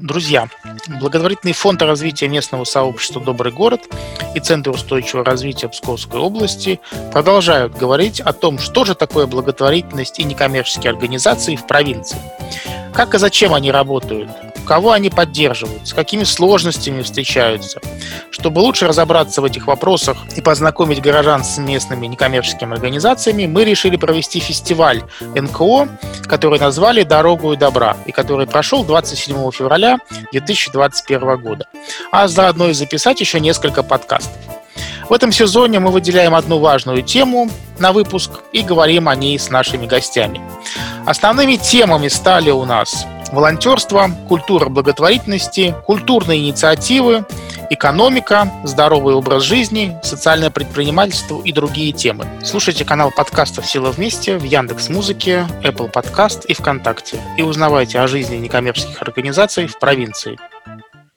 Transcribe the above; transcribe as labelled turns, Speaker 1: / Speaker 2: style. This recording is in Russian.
Speaker 1: Друзья, благотворительный фонд развития местного сообщества «Добрый город» и Центр устойчивого развития Псковской области продолжают говорить о том, что же такое благотворительность и некоммерческие организации в провинции. Как и зачем они работают, кого они поддерживают, с какими сложностями встречаются. Чтобы лучше разобраться в этих вопросах и познакомить горожан с местными некоммерческими организациями, мы решили провести фестиваль НКО, который назвали «Дорогу и добра», и который прошел 27 февраля 2021 года. А заодно и записать еще несколько подкастов. В этом сезоне мы выделяем одну важную тему на выпуск и говорим о ней с нашими гостями. Основными темами стали у нас волонтерство, культура благотворительности, культурные инициативы, экономика, здоровый образ жизни, социальное предпринимательство и другие темы. Слушайте канал подкастов «Сила вместе» в Яндекс Музыке, Apple Podcast и ВКонтакте и узнавайте о жизни некоммерческих организаций в провинции.